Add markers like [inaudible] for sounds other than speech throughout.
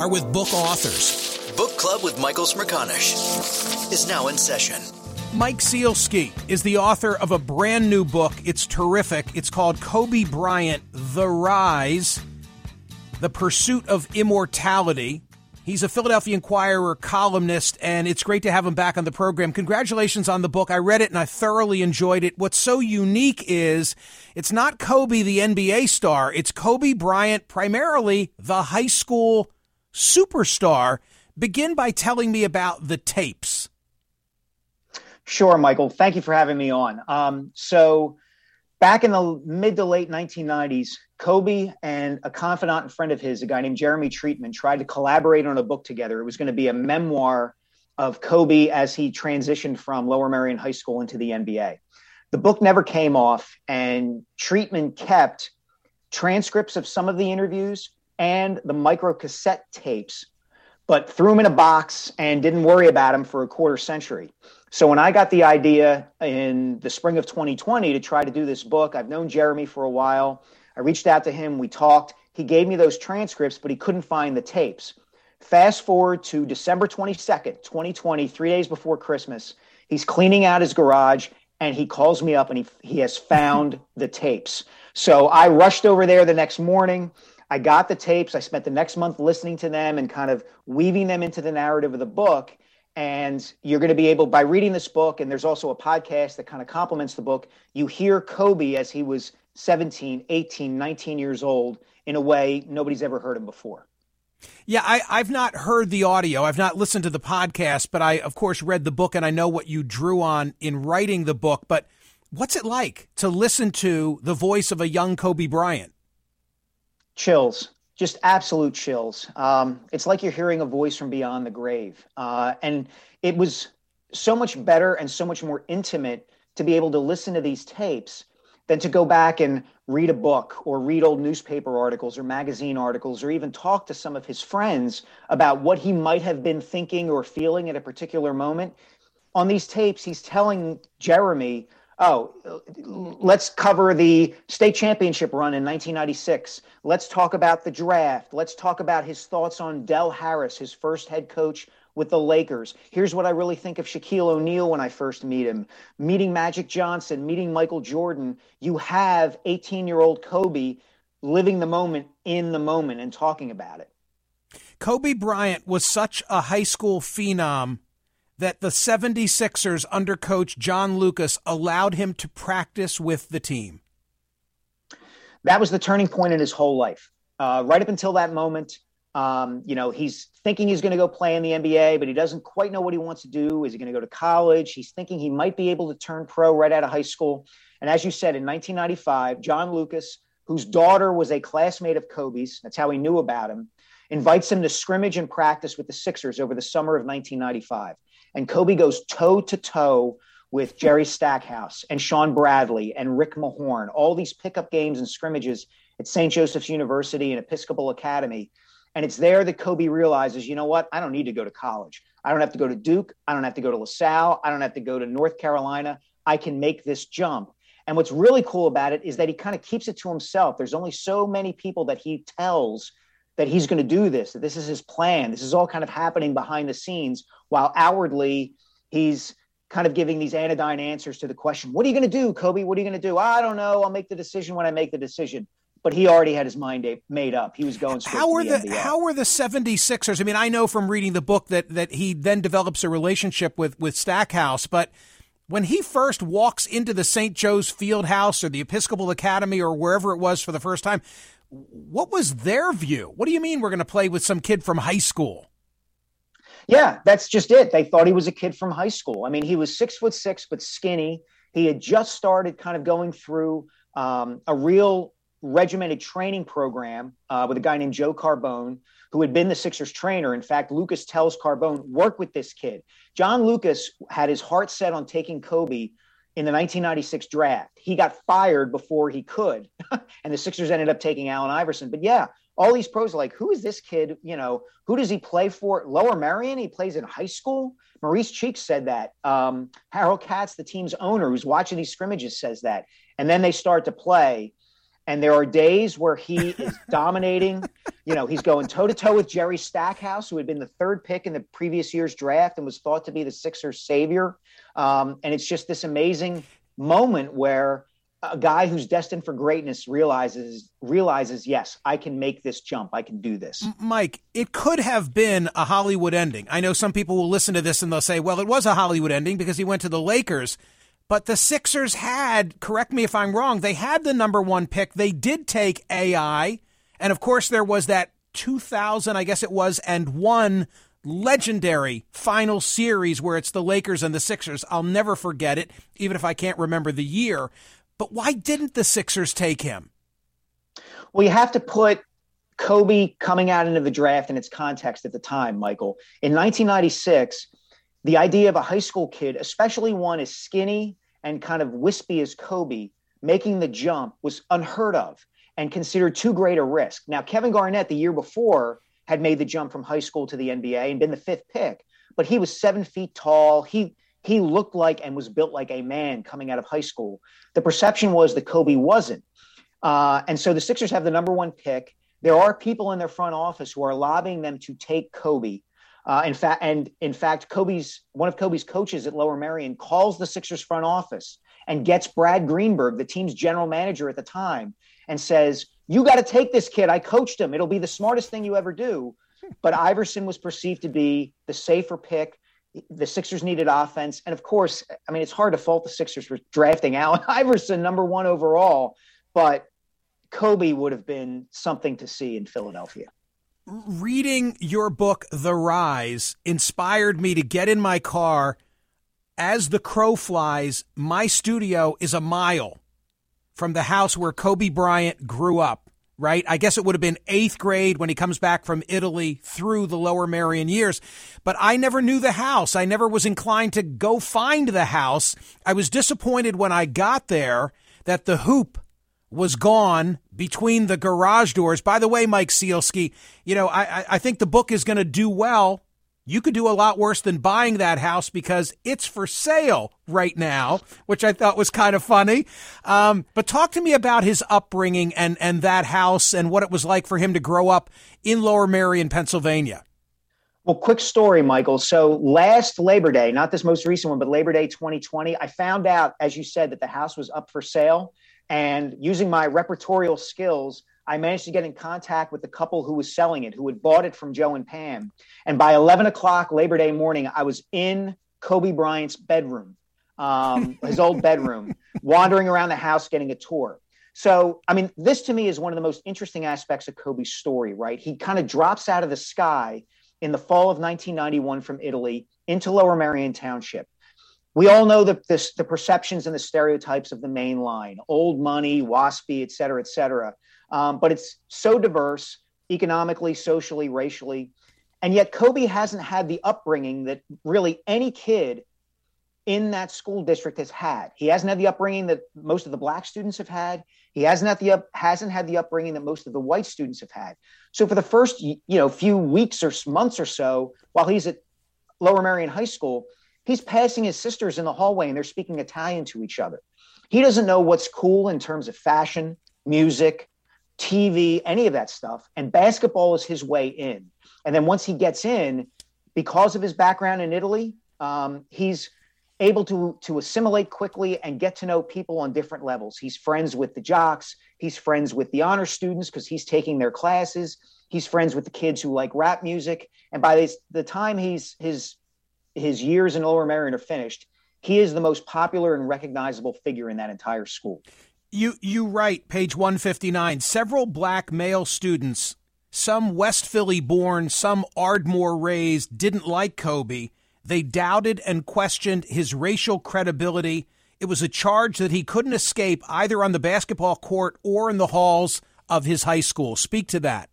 are with book authors. Book Club with Michael Smerconish is now in session. Mike Sielski is the author of a brand new book. It's terrific. It's called Kobe Bryant The Rise The Pursuit of Immortality. He's a Philadelphia Inquirer columnist, and it's great to have him back on the program. Congratulations on the book. I read it and I thoroughly enjoyed it. What's so unique is it's not Kobe, the NBA star, it's Kobe Bryant, primarily the high school superstar. Begin by telling me about the tapes. Sure, Michael. Thank you for having me on. Um, so, back in the mid to late 1990s, Kobe and a confidant and friend of his, a guy named Jeremy Treatman, tried to collaborate on a book together. It was going to be a memoir of Kobe as he transitioned from Lower Merion High School into the NBA. The book never came off, and Treatman kept transcripts of some of the interviews and the micro cassette tapes, but threw them in a box and didn't worry about them for a quarter century. So when I got the idea in the spring of 2020 to try to do this book, I've known Jeremy for a while. I reached out to him, we talked. He gave me those transcripts, but he couldn't find the tapes. Fast forward to December 22nd, 2020, three days before Christmas. He's cleaning out his garage and he calls me up and he, he has found the tapes. So I rushed over there the next morning. I got the tapes. I spent the next month listening to them and kind of weaving them into the narrative of the book. And you're going to be able, by reading this book, and there's also a podcast that kind of complements the book, you hear Kobe as he was 17, 18, 19 years old in a way nobody's ever heard him before. Yeah, I, I've not heard the audio. I've not listened to the podcast, but I, of course, read the book and I know what you drew on in writing the book. But what's it like to listen to the voice of a young Kobe Bryant? Chills, just absolute chills. Um, it's like you're hearing a voice from beyond the grave. Uh, and it was so much better and so much more intimate to be able to listen to these tapes than to go back and read a book or read old newspaper articles or magazine articles or even talk to some of his friends about what he might have been thinking or feeling at a particular moment. On these tapes, he's telling Jeremy, Oh, let's cover the state championship run in 1996. Let's talk about the draft. Let's talk about his thoughts on Del Harris, his first head coach with the Lakers. Here's what I really think of Shaquille O'Neal when I first meet him. Meeting Magic Johnson, meeting Michael Jordan, you have 18 year old Kobe living the moment in the moment and talking about it. Kobe Bryant was such a high school phenom that the 76ers under coach John Lucas allowed him to practice with the team. That was the turning point in his whole life. Uh, right up until that moment, um, you know, he's thinking he's going to go play in the NBA, but he doesn't quite know what he wants to do. Is he going to go to college? He's thinking he might be able to turn pro right out of high school. And as you said, in 1995, John Lucas, whose daughter was a classmate of Kobe's, that's how he knew about him, invites him to scrimmage and practice with the Sixers over the summer of 1995. And Kobe goes toe to toe with Jerry Stackhouse and Shawn Bradley and Rick Mahorn, all these pickup games and scrimmages at St. Joseph's University and Episcopal Academy. And it's there that Kobe realizes, you know what? I don't need to go to college. I don't have to go to Duke. I don't have to go to LaSalle. I don't have to go to North Carolina. I can make this jump. And what's really cool about it is that he kind of keeps it to himself. There's only so many people that he tells that he's going to do this, that this is his plan. This is all kind of happening behind the scenes while outwardly he's kind of giving these anodyne answers to the question, What are you going to do, Kobe? What are you going to do? I don't know. I'll make the decision when I make the decision but he already had his mind made up. He was going straight how were the, the how were the 76ers? I mean, I know from reading the book that that he then develops a relationship with with Stackhouse, but when he first walks into the St. Joe's Field House or the Episcopal Academy or wherever it was for the first time, what was their view? What do you mean we're going to play with some kid from high school? Yeah, that's just it. They thought he was a kid from high school. I mean, he was six foot six, but skinny. He had just started kind of going through um, a real regimented training program uh, with a guy named Joe Carbone, who had been the Sixers trainer. In fact, Lucas tells Carbone, work with this kid. John Lucas had his heart set on taking Kobe in the 1996 draft. He got fired before he could, [laughs] and the Sixers ended up taking Allen Iverson. But yeah, all these pros are like, who is this kid? You know, who does he play for? Lower Merion, He plays in high school. Maurice Cheeks said that. Um, Harold Katz, the team's owner, who's watching these scrimmages, says that. And then they start to play and there are days where he is [laughs] dominating. You know, he's going toe to toe with Jerry Stackhouse, who had been the third pick in the previous year's draft and was thought to be the Sixers' savior. Um, and it's just this amazing moment where a guy who's destined for greatness realizes realizes yes i can make this jump i can do this mike it could have been a hollywood ending i know some people will listen to this and they'll say well it was a hollywood ending because he went to the lakers but the Sixers had, correct me if I'm wrong, they had the number one pick. They did take AI. And of course, there was that 2000, I guess it was, and one legendary final series where it's the Lakers and the Sixers. I'll never forget it, even if I can't remember the year. But why didn't the Sixers take him? Well, you have to put Kobe coming out into the draft in its context at the time, Michael. In 1996, the idea of a high school kid, especially one as skinny and kind of wispy as Kobe, making the jump was unheard of and considered too great a risk. Now, Kevin Garnett, the year before, had made the jump from high school to the NBA and been the fifth pick, but he was seven feet tall. He he looked like and was built like a man coming out of high school. The perception was that Kobe wasn't. Uh, and so the Sixers have the number one pick. There are people in their front office who are lobbying them to take Kobe uh, in fact, and in fact, Kobe's one of Kobe's coaches at Lower Merion calls the Sixers front office and gets Brad Greenberg, the team's general manager at the time, and says, "You got to take this kid. I coached him. It'll be the smartest thing you ever do." [laughs] But Iverson was perceived to be the safer pick. The Sixers needed offense, and of course, I mean, it's hard to fault the Sixers for drafting Allen [laughs] Iverson, number one overall, but Kobe would have been something to see in Philadelphia reading your book, The Rise, inspired me to get in my car. As the crow flies, my studio is a mile from the house where Kobe Bryant grew up, right? I guess it would have been eighth grade when he comes back from Italy through the lower Merion years. But I never knew the house. I never was inclined to go find the house. I was disappointed when I got there that the hoop was gone between the garage doors. By the way, Mike Sielski, you know, I, I think the book is going to do well. You could do a lot worse than buying that house because it's for sale right now, which I thought was kind of funny. Um, but talk to me about his upbringing and, and that house and what it was like for him to grow up in Lower Merion, Pennsylvania. Well, quick story, Michael. So last Labor Day, not this most recent one, but Labor Day 2020, I found out, as you said, that the house was up for sale. And using my repertorial skills, I managed to get in contact with the couple who was selling it, who had bought it from Joe and Pam. And by 11 o'clock Labor Day morning, I was in Kobe Bryant's bedroom, um, [laughs] his old bedroom, wandering around the house getting a tour. So, I mean, this to me is one of the most interesting aspects of Kobe's story, right? He kind of drops out of the sky in the fall of 1991 from Italy into Lower Merion Township. We all know the, the, the perceptions and the stereotypes of the main line old money, waspy, et cetera, et cetera. Um, but it's so diverse economically, socially, racially. And yet, Kobe hasn't had the upbringing that really any kid in that school district has had. He hasn't had the upbringing that most of the black students have had. He hasn't had the up, hasn't had the upbringing that most of the white students have had. So for the first you know few weeks or months or so, while he's at Lower Merion High School, he's passing his sisters in the hallway and they're speaking Italian to each other. He doesn't know what's cool in terms of fashion, music, TV, any of that stuff. And basketball is his way in. And then once he gets in, because of his background in Italy, um, he's able to to assimilate quickly and get to know people on different levels. He's friends with the jocks. He's friends with the honor students because he's taking their classes. He's friends with the kids who like rap music. And by this, the time he's his his years in Lower Merion are finished, he is the most popular and recognizable figure in that entire school. You you write page 159 several black male students some West Philly born some Ardmore raised didn't like Kobe they doubted and questioned his racial credibility. It was a charge that he couldn't escape either on the basketball court or in the halls of his high school. Speak to that.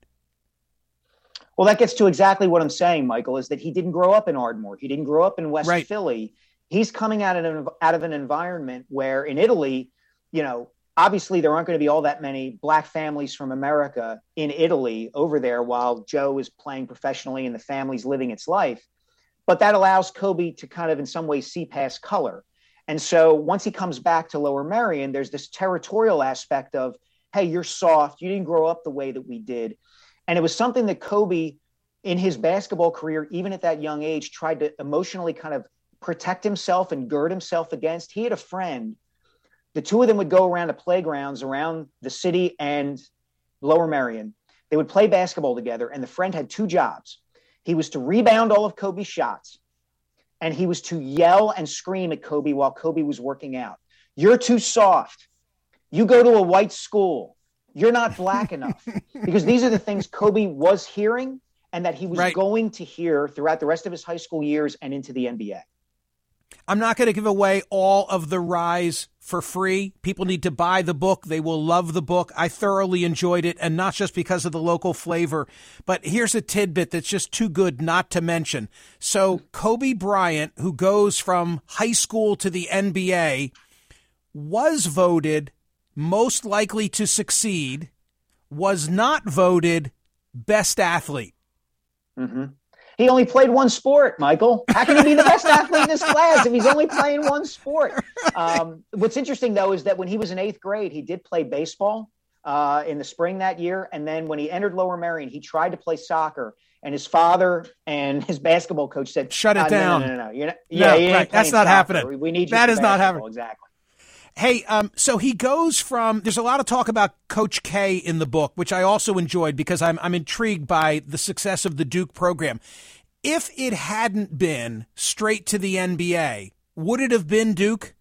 Well, that gets to exactly what I'm saying, Michael, is that he didn't grow up in Ardmore. He didn't grow up in West right. Philly. He's coming out of, an, out of an environment where in Italy, you know, obviously there aren't going to be all that many black families from America in Italy over there while Joe is playing professionally and the family's living its life but that allows Kobe to kind of in some ways see past color. And so once he comes back to Lower Merion, there's this territorial aspect of, hey, you're soft. You didn't grow up the way that we did. And it was something that Kobe, in his basketball career, even at that young age, tried to emotionally kind of protect himself and gird himself against. He had a friend. The two of them would go around the playgrounds around the city and Lower Merion. They would play basketball together, and the friend had two jobs. He was to rebound all of Kobe's shots, and he was to yell and scream at Kobe while Kobe was working out. You're too soft. You go to a white school. You're not black enough. [laughs] Because these are the things Kobe was hearing and that he was right. going to hear throughout the rest of his high school years and into the NBA. I'm not going to give away all of the rise for free. People need to buy the book. They will love the book. I thoroughly enjoyed it, and not just because of the local flavor, but here's a tidbit that's just too good not to mention. So, Kobe Bryant, who goes from high school to the NBA, was voted most likely to succeed, was not voted best athlete. Mm-hmm. He only played one sport, Michael. How can he be the best athlete in this class if he's only playing one sport? Um, what's interesting, though, is that when he was in eighth grade, he did play baseball uh, in the spring that year. And then when he entered Lower Merion, he tried to play soccer. And his father and his basketball coach said, "Shut it uh, down! No, no, no, no. You're not, yeah, no, right. that's not soccer. happening. We need that is not happening. Exactly." Hey, um, so he goes from. There's a lot of talk about Coach K in the book, which I also enjoyed because I'm I'm intrigued by the success of the Duke program. If it hadn't been straight to the NBA, would it have been Duke?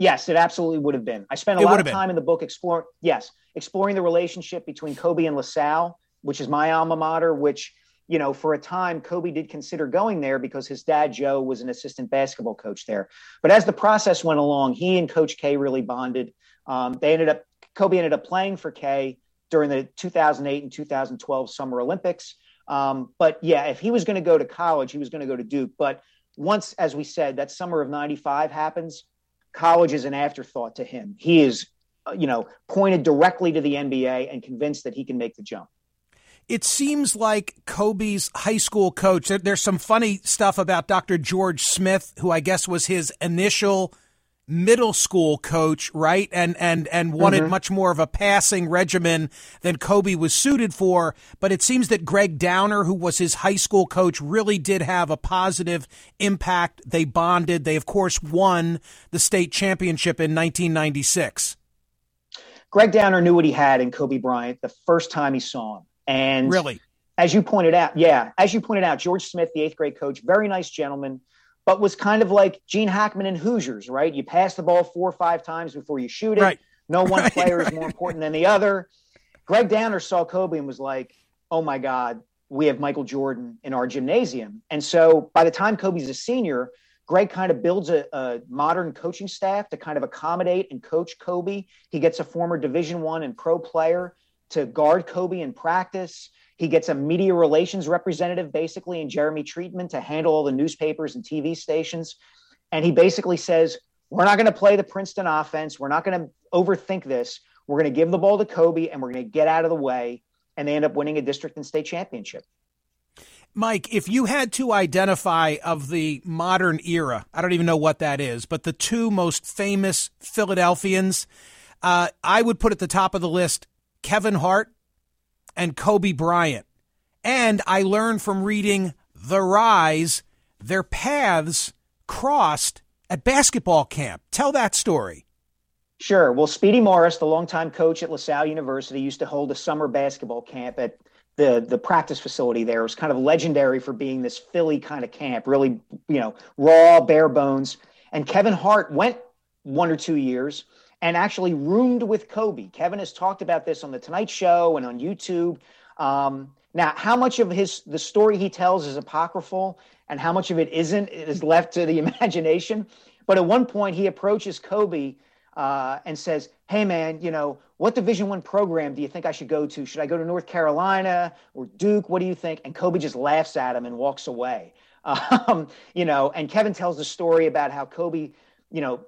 Yes, it absolutely would have been. I spent a it lot of time been. in the book exploring. Yes, exploring the relationship between Kobe and LaSalle, which is my alma mater, which you know, for a time, Kobe did consider going there because his dad, Joe, was an assistant basketball coach there. But as the process went along, he and Coach K really bonded. Um, they ended up, Kobe ended up playing for K during the 2008 and 2012 Summer Olympics. Um, but yeah, if he was going to go to college, he was going to go to Duke. But once, as we said, that summer of 95 happens, college is an afterthought to him. He is, uh, you know, pointed directly to the NBA and convinced that he can make the jump. It seems like Kobe's high school coach. There's some funny stuff about Dr. George Smith, who I guess was his initial middle school coach, right? And and and wanted mm-hmm. much more of a passing regimen than Kobe was suited for. But it seems that Gregg Downer, who was his high school coach, really did have a positive impact. They bonded. They of course won the state championship in 1996. Gregg Downer knew what he had in Kobe Bryant the first time he saw him. And really, as you pointed out, yeah, as you pointed out, George Smith, the eighth grade coach, very nice gentleman but was kind of like Gene Hackman and Hoosiers, right? You pass the ball four or five times before you shoot it. Right. No one right, player right. is more important than the other. Gregg Downer saw Kobe and was like, oh my God, we have Michael Jordan in our gymnasium. And so by the time Kobe's a senior, Gregg kind of builds a, a, modern coaching staff to kind of accommodate and coach Kobe. He gets a former Division One and pro player to guard Kobe in practice. He gets a media relations representative, basically, in Jeremy Treatman to handle all the newspapers and TV stations. And he basically says, We're not going to play the Princeton offense. We're not going to overthink this. We're going to give the ball to Kobe and we're going to get out of the way. And they end up winning a district and state championship. Mike, if you had to identify of the modern era, I don't even know what that is, but the two most famous Philadelphians, uh, I would put at the top of the list Kevin Hart and Kobe Bryant. And I learned from reading The Rise, their paths crossed at basketball camp. Tell that story. Sure. Well, Speedy Morris, the longtime coach at LaSalle University, used to hold a summer basketball camp at the the practice facility there. It was kind of legendary for being this Philly kind of camp, really, you know, raw, bare bones. And Kevin Hart went one or two years and actually roomed with Kobe. Kevin has talked about this on the Tonight Show and on YouTube. Um, now, how much of his the story he tells is apocryphal, and how much of it isn't is left to the [laughs] imagination. But at one point, he approaches Kobe uh, and says, "Hey, man, you know what Division One program do you think I should go to? Should I go to North Carolina or Duke? What do you think?" And Kobe just laughs at him and walks away. [laughs] Um, you know, and Kevin tells the story about how Kobe, you know,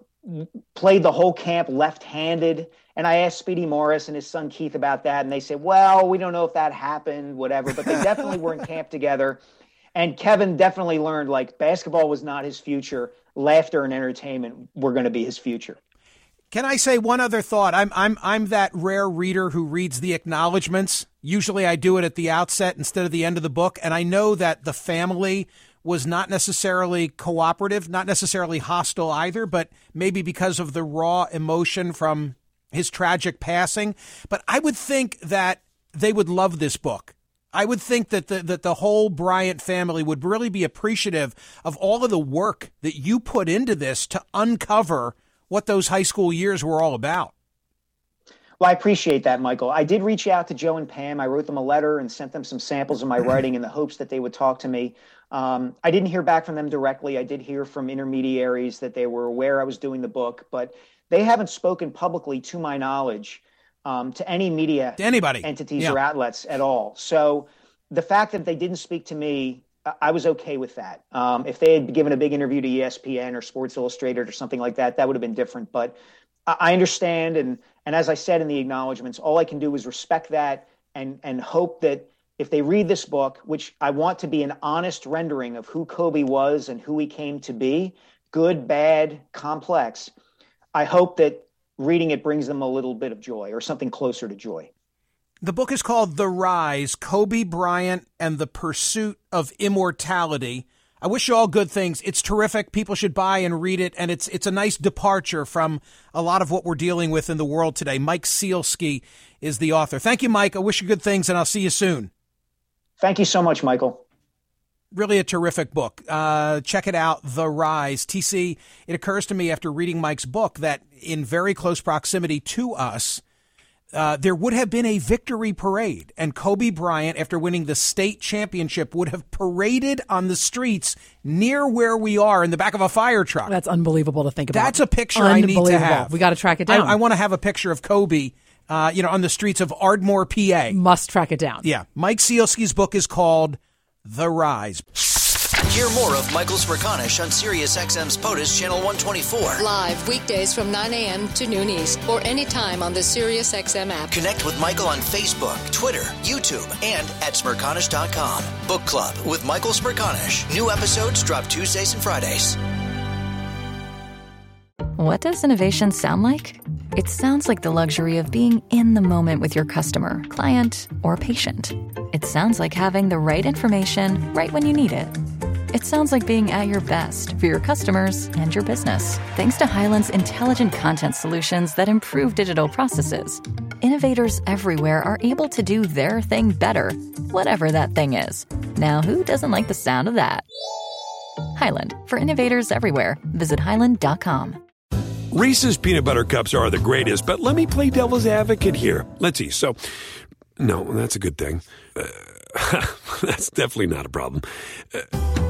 played the whole camp left-handed and i asked speedy morris and his son keith about that and they said well we don't know if that happened whatever but they [laughs] definitely were in camp together and kevin definitely learned like basketball was not his future laughter and entertainment were going to be his future can I say one other thought? I'm I'm I'm that rare reader who reads the acknowledgments. Usually I do it at the outset instead of the end of the book, and I know that the family was not necessarily cooperative, not necessarily hostile either, but maybe because of the raw emotion from his tragic passing. But I would think that they would love this book. I would think that the, that the whole Bryant family would really be appreciative of all of the work that you put into this to uncover what those high school years were all about. Well, I appreciate that, Michael. I did reach out to Joe and Pam. I wrote them a letter and sent them some samples of my writing in the hopes that they would talk to me. Um, I didn't hear back from them directly. I did hear from intermediaries that they were aware I was doing the book, but they haven't spoken publicly, to my knowledge, um, to any media to anybody entities yeah. or outlets at all. So the fact that they didn't speak to me, I was okay with that. Um, if they had given a big interview to ESPN or Sports Illustrated or something like that, that would have been different. But I understand, and and as I said in the acknowledgments, all I can do is respect that and and hope that if they read this book, which I want to be an honest rendering of who Kobe was and who he came to be, good, bad, complex, I hope that reading it brings them a little bit of joy or something closer to joy. The book is called The Rise Kobe Bryant and the Pursuit of Immortality. I wish you all good things. It's terrific. People should buy and read it, and it's it's a nice departure from a lot of what we're dealing with in the world today. Mike Sielski is the author. Thank you, Mike. I wish you good things, and I'll see you soon. Thank you so much, Michael. Really a terrific book. Uh, check it out, The Rise. TC, it occurs to me after reading Mike's book that in very close proximity to us, uh, there would have been a victory parade, and Kobe Bryant, after winning the state championship, would have paraded on the streets near where we are in the back of a fire truck. That's unbelievable to think about. That's a picture I need to have. We got to track it down. I, I want to have a picture of Kobe, uh, you know, on the streets of Ardmore, PA. Must track it down. Yeah. Mike Sielski's book is called The Rise. Hear more of Michael Smerconish on SiriusXM's POTUS Channel 124. Live weekdays from 9 a.m. to noon East or anytime on the SiriusXM app. Connect with Michael on Facebook, Twitter, YouTube, and at Smerconish.com. Book Club with Michael Smerconish. New episodes drop Tuesdays and Fridays. What does innovation sound like? It sounds like the luxury of being in the moment with your customer, client, or patient. It sounds like having the right information right when you need it. It sounds like being at your best for your customers and your business. Thanks to Highland's intelligent content solutions that improve digital processes, innovators everywhere are able to do their thing better, whatever that thing is. Now, who doesn't like the sound of that? Highland, for innovators everywhere. Visit highland.com. Reese's peanut butter cups are the greatest, but let me play devil's advocate here. Let's see. So, no, that's a good thing. Uh, [laughs] that's definitely not a problem. Uh,